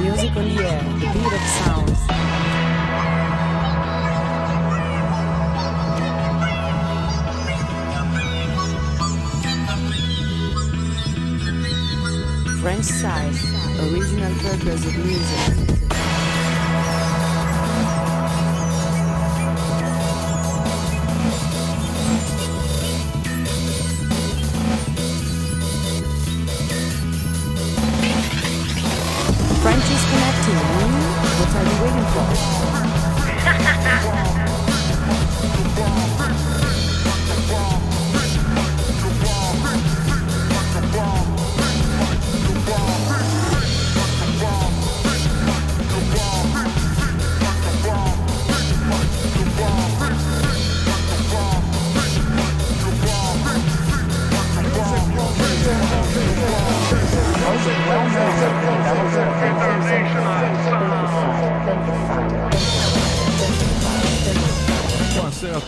Music on the air, the beat of sound. French side, original purpose of music. French is connecting. What are you waiting for?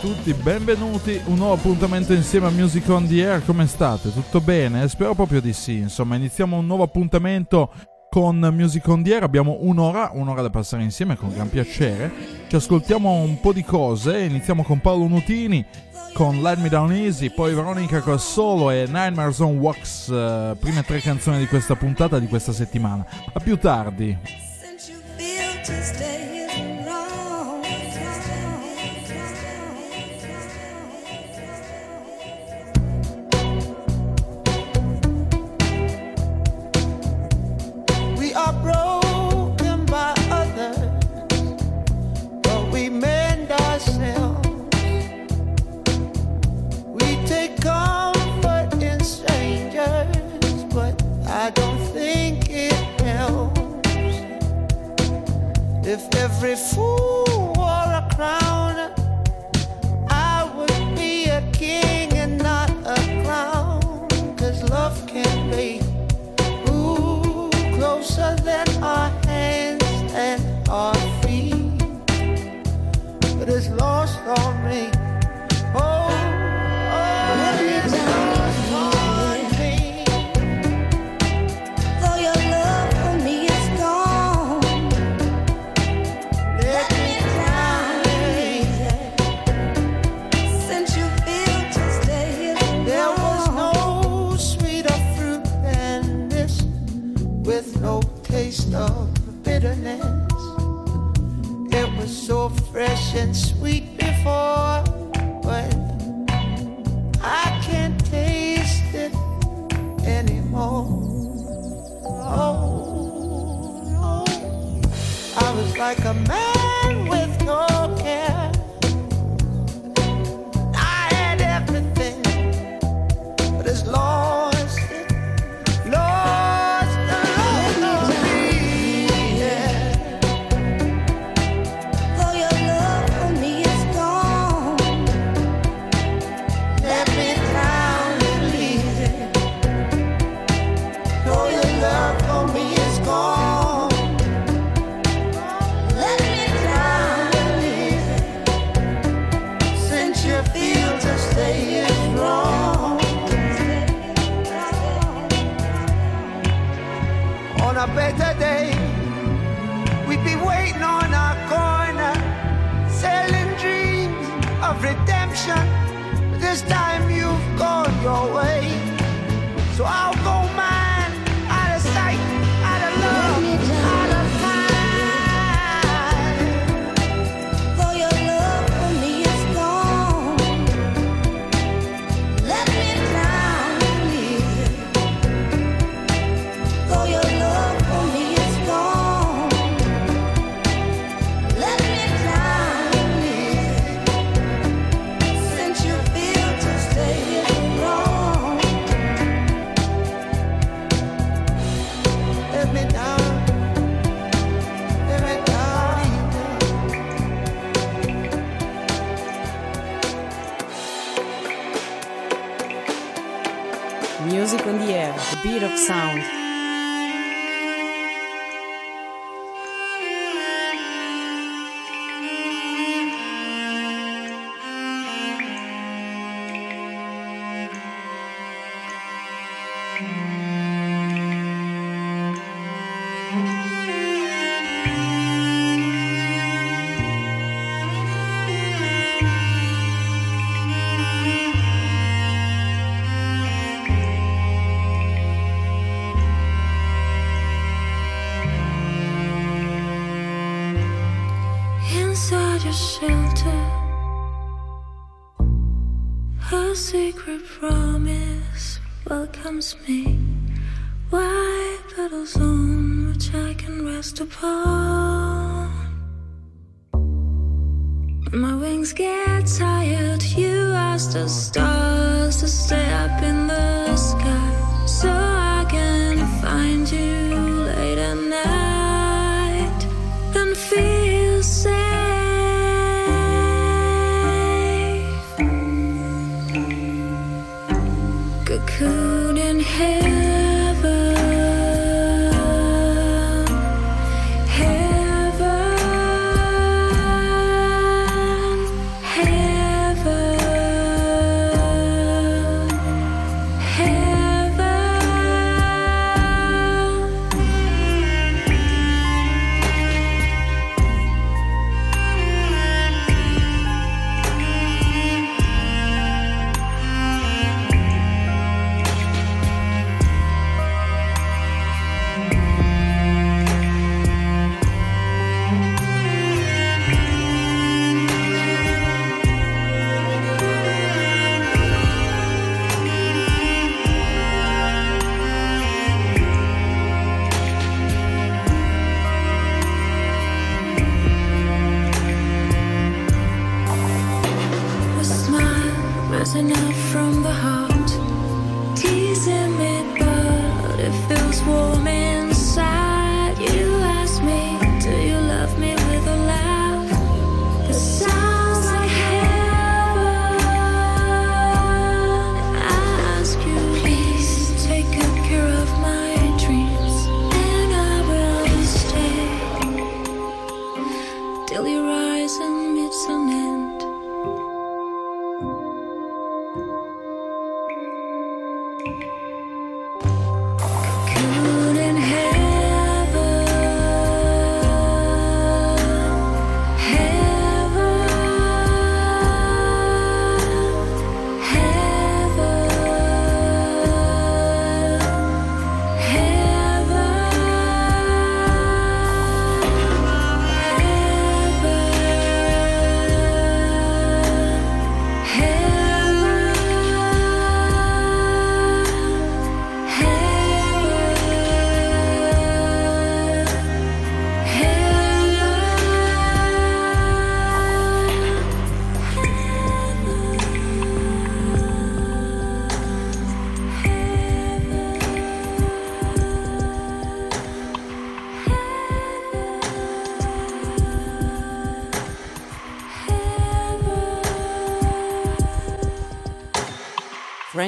Tutti, benvenuti. Un nuovo appuntamento insieme a Music on the Air. Come state? Tutto bene? Spero proprio di sì. Insomma, iniziamo un nuovo appuntamento con Music on the Air. Abbiamo un'ora, un'ora da passare insieme con gran piacere. Ci ascoltiamo un po' di cose. Iniziamo con Paolo Nutini con Let Me Down Easy, poi Veronica col solo e Nightmares on Wax. Uh, prime tre canzoni di questa puntata di questa settimana. A più tardi.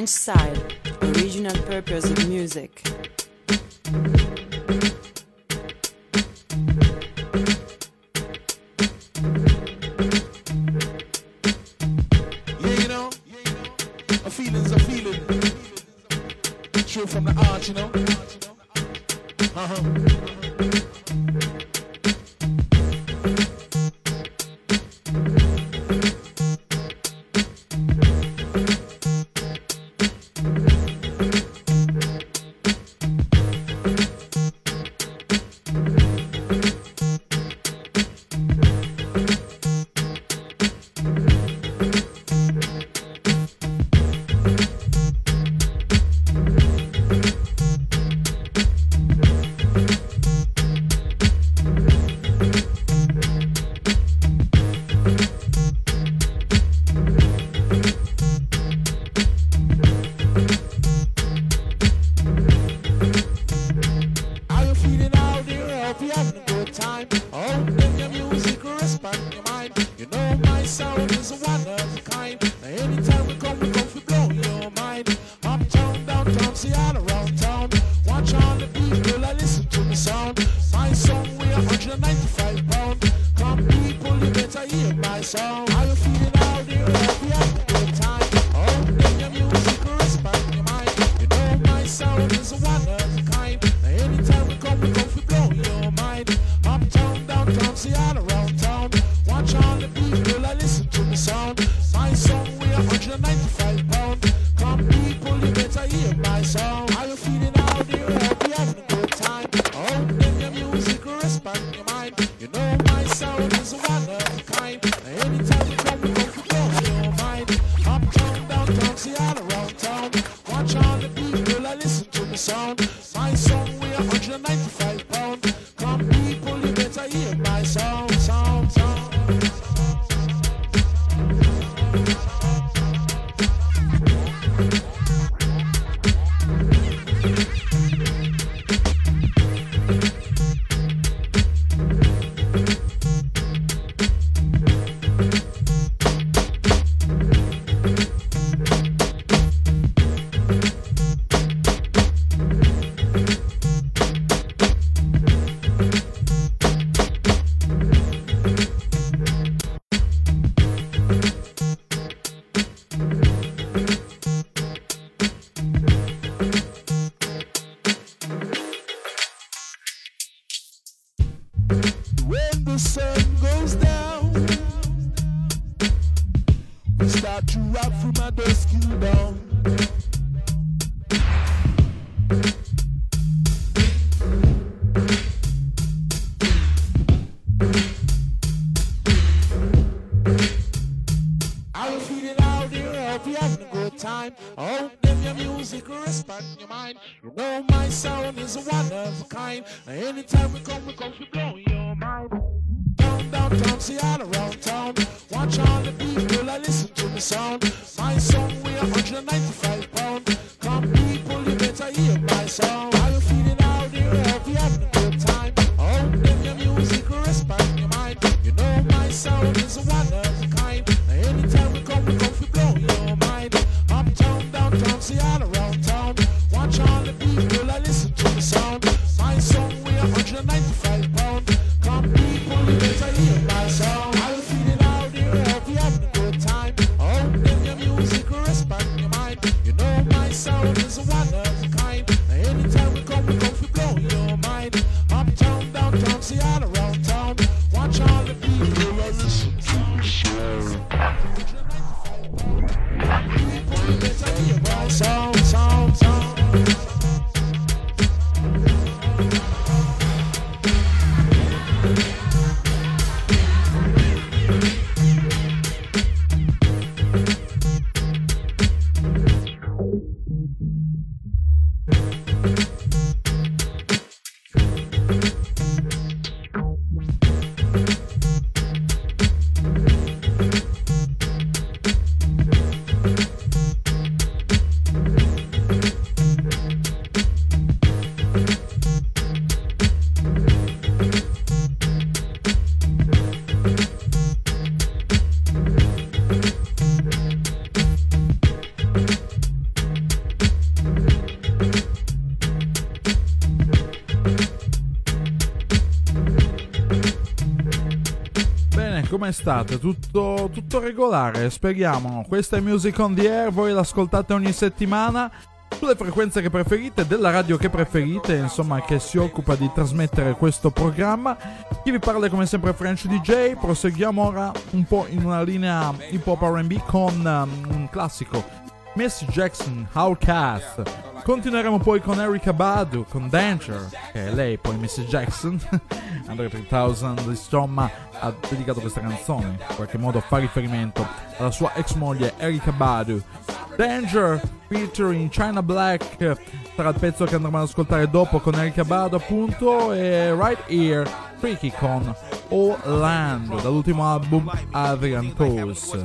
French side, original purpose of music. from the art, you know. Uh huh. Come state? Tutto, tutto regolare, speriamo. Questa è Music on the Air, voi l'ascoltate ogni settimana sulle frequenze che preferite, della radio che preferite, insomma, che si occupa di trasmettere questo programma. Chi vi parla è come sempre French DJ, proseguiamo ora un po' in una linea hip hop RB con um, un classico. Miss Jackson, Outcast. Continueremo poi con Erika Badu, con Danger, che è lei poi Miss Jackson. Andre 3000 insomma ha dedicato questa canzone, in qualche modo fa riferimento alla sua ex moglie Erika Badu. Danger featuring China Black sarà il pezzo che andremo ad ascoltare dopo con Erika Badu appunto e Right Here Freaky con Land dall'ultimo album Adrian Toes.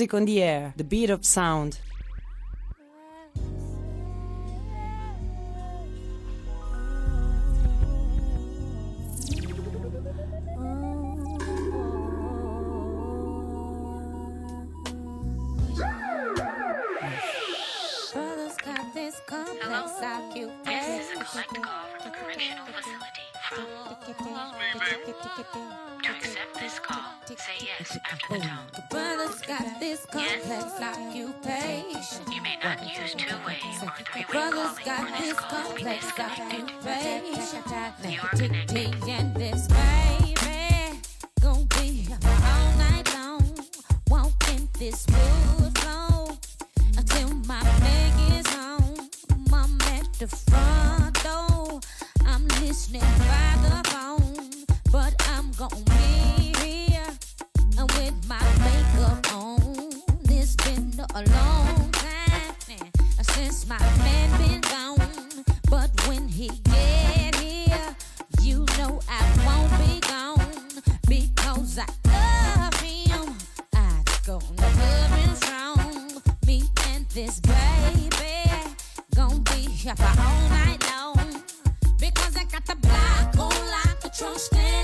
Music on the air, the beat of sound. understand.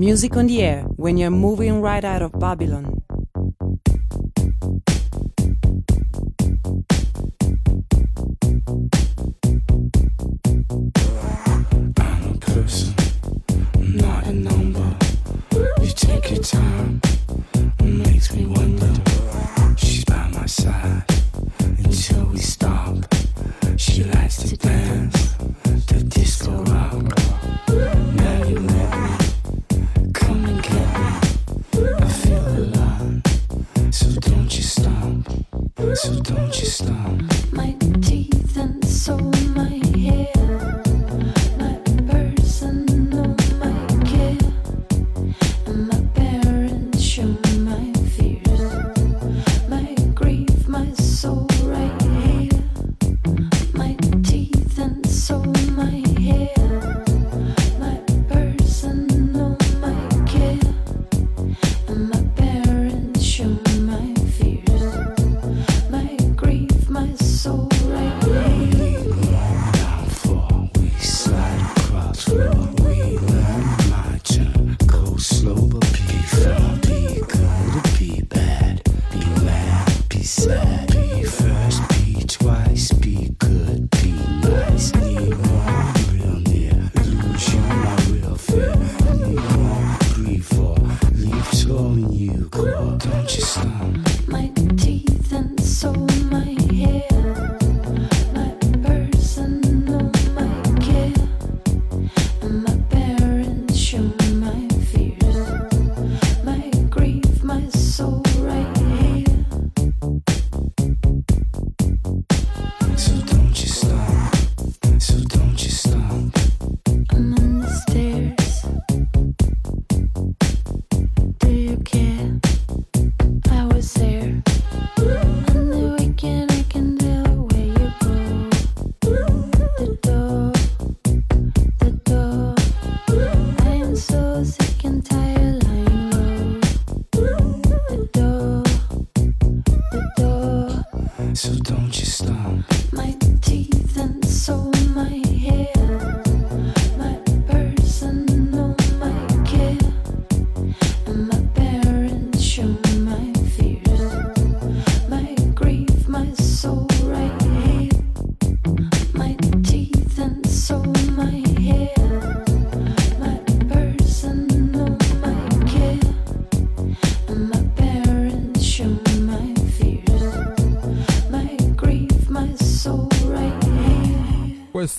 Music on the air when you're moving right out of Babylon.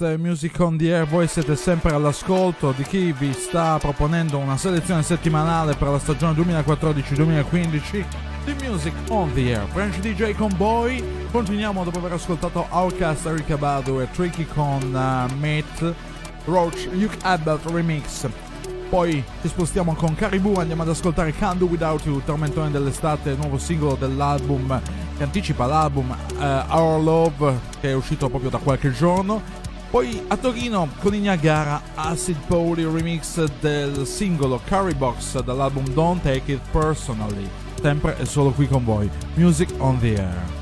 È Music on the Air, voi siete sempre all'ascolto di chi vi sta proponendo una selezione settimanale per la stagione 2014-2015 di Music on the Air. French DJ con voi, continuiamo dopo aver ascoltato Outcast, Erika Badu e Tricky con uh, Mate, Roach, Luke Abbott Remix. Poi ci spostiamo con Caribou, andiamo ad ascoltare Can't Do Without You, Tormentone dell'estate, nuovo singolo dell'album che anticipa l'album eh, Our Love che è uscito proprio da qualche giorno. Poi a Torino con i Niagara Acid Poli remix del singolo Curry Box dall'album Don't Take It Personally. Sempre e solo qui con voi. Music on the Air.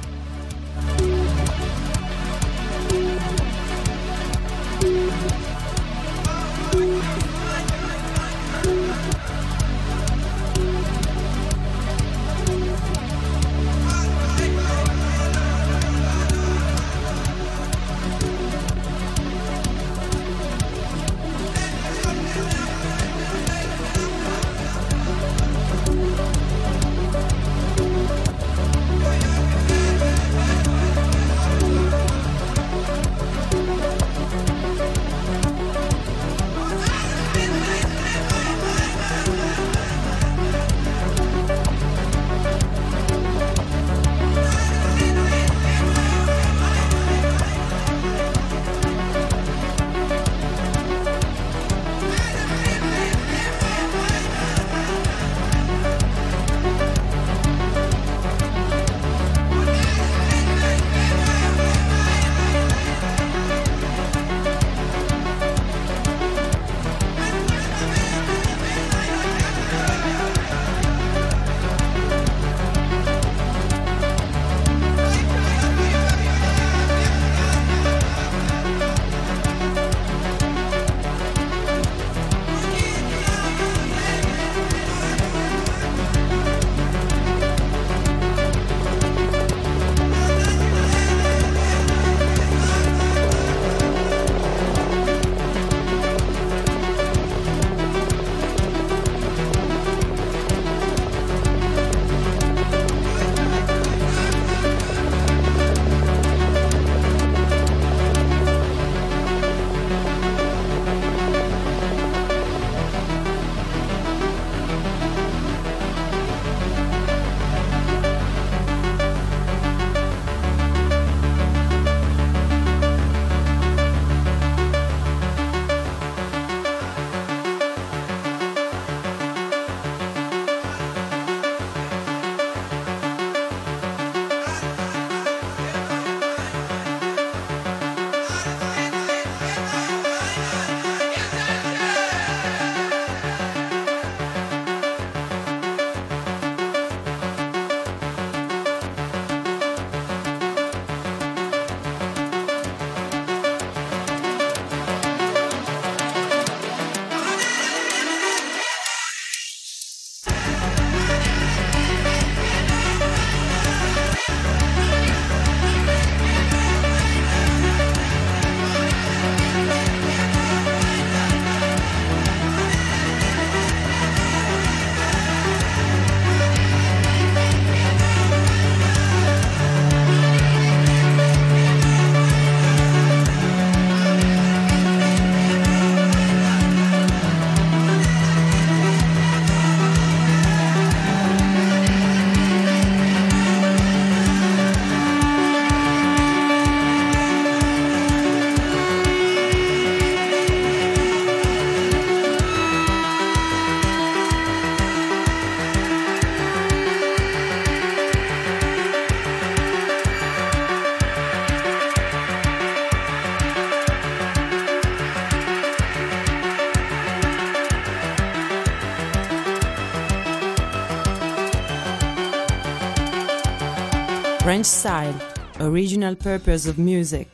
French style, original purpose of music,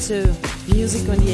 to Music on the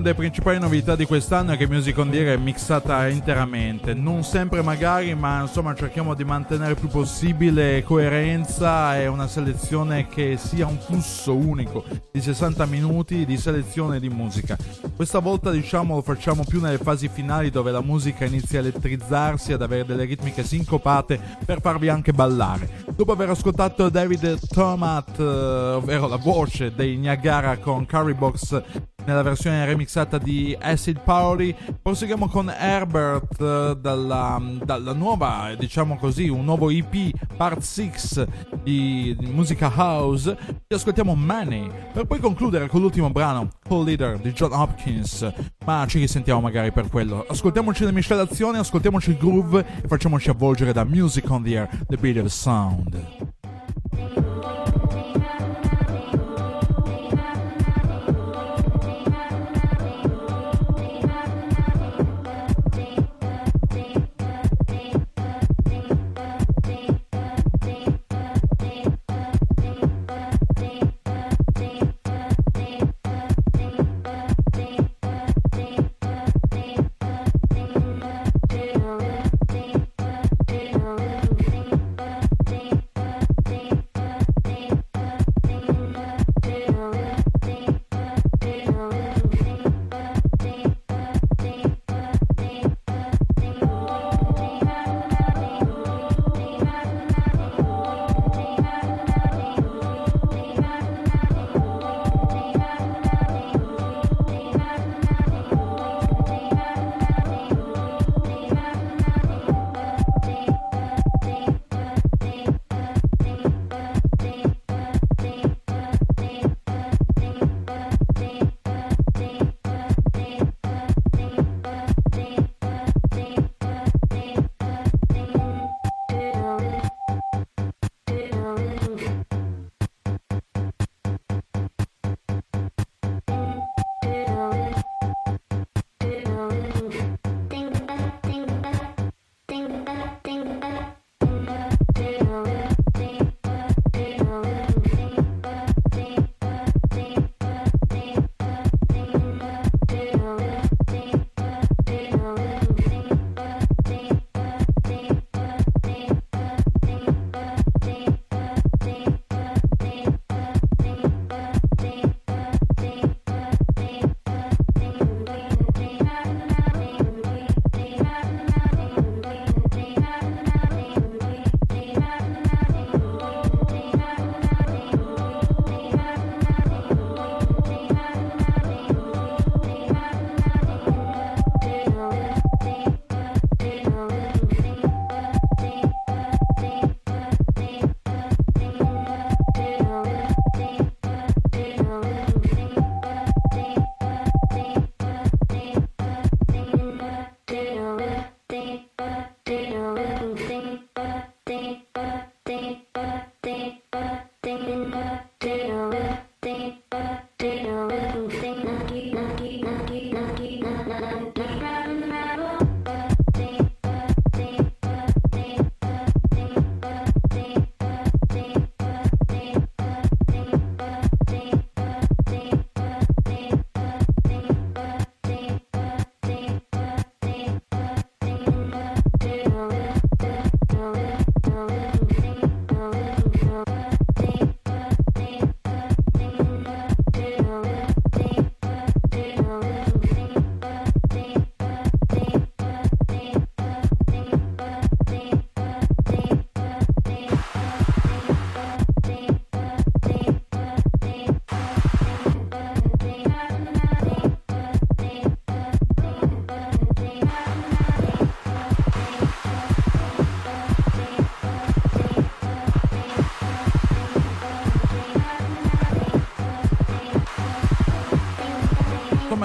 delle principali novità di quest'anno è che Music on Air è mixata interamente, non sempre magari, ma insomma cerchiamo di mantenere il più possibile coerenza e una selezione che sia un flusso unico di 60 minuti di selezione di musica. Questa volta diciamo lo facciamo più nelle fasi finali dove la musica inizia a elettrizzarsi, ad avere delle ritmiche sincopate per farvi anche ballare. Dopo aver ascoltato David Tomat, eh, ovvero la voce dei Niagara con Curry Box nella versione remixata di Acid Paoli. Proseguiamo con Herbert eh, dalla, dalla nuova, diciamo così, un nuovo EP Part 6 di, di musica house. E ascoltiamo Money per poi concludere con l'ultimo brano, Call Leader di John Hopkins. Ma ci risentiamo magari per quello. Ascoltiamoci le miscelazioni, ascoltiamoci il groove e facciamoci avvolgere da Music on the Air, The Beat of Sound.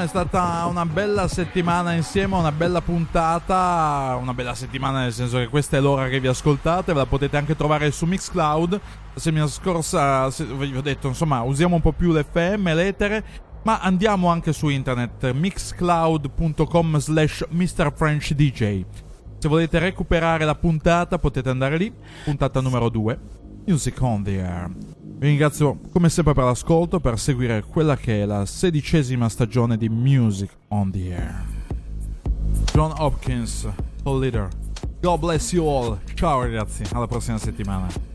È stata una bella settimana insieme, una bella puntata, una bella settimana nel senso che questa è l'ora che vi ascoltate, ve la potete anche trovare su Mixcloud. La settimana scorsa se- vi ho detto, insomma, usiamo un po' più l'FM, l'etere, ma andiamo anche su internet, mixcloud.com slash mrfrenchdj. Se volete recuperare la puntata potete andare lì, puntata numero 2. Music on the Air. Vi ringrazio come sempre per l'ascolto, per seguire quella che è la sedicesima stagione di Music on the Air. John Hopkins, Paul Leader. God bless you all. Ciao ragazzi, alla prossima settimana.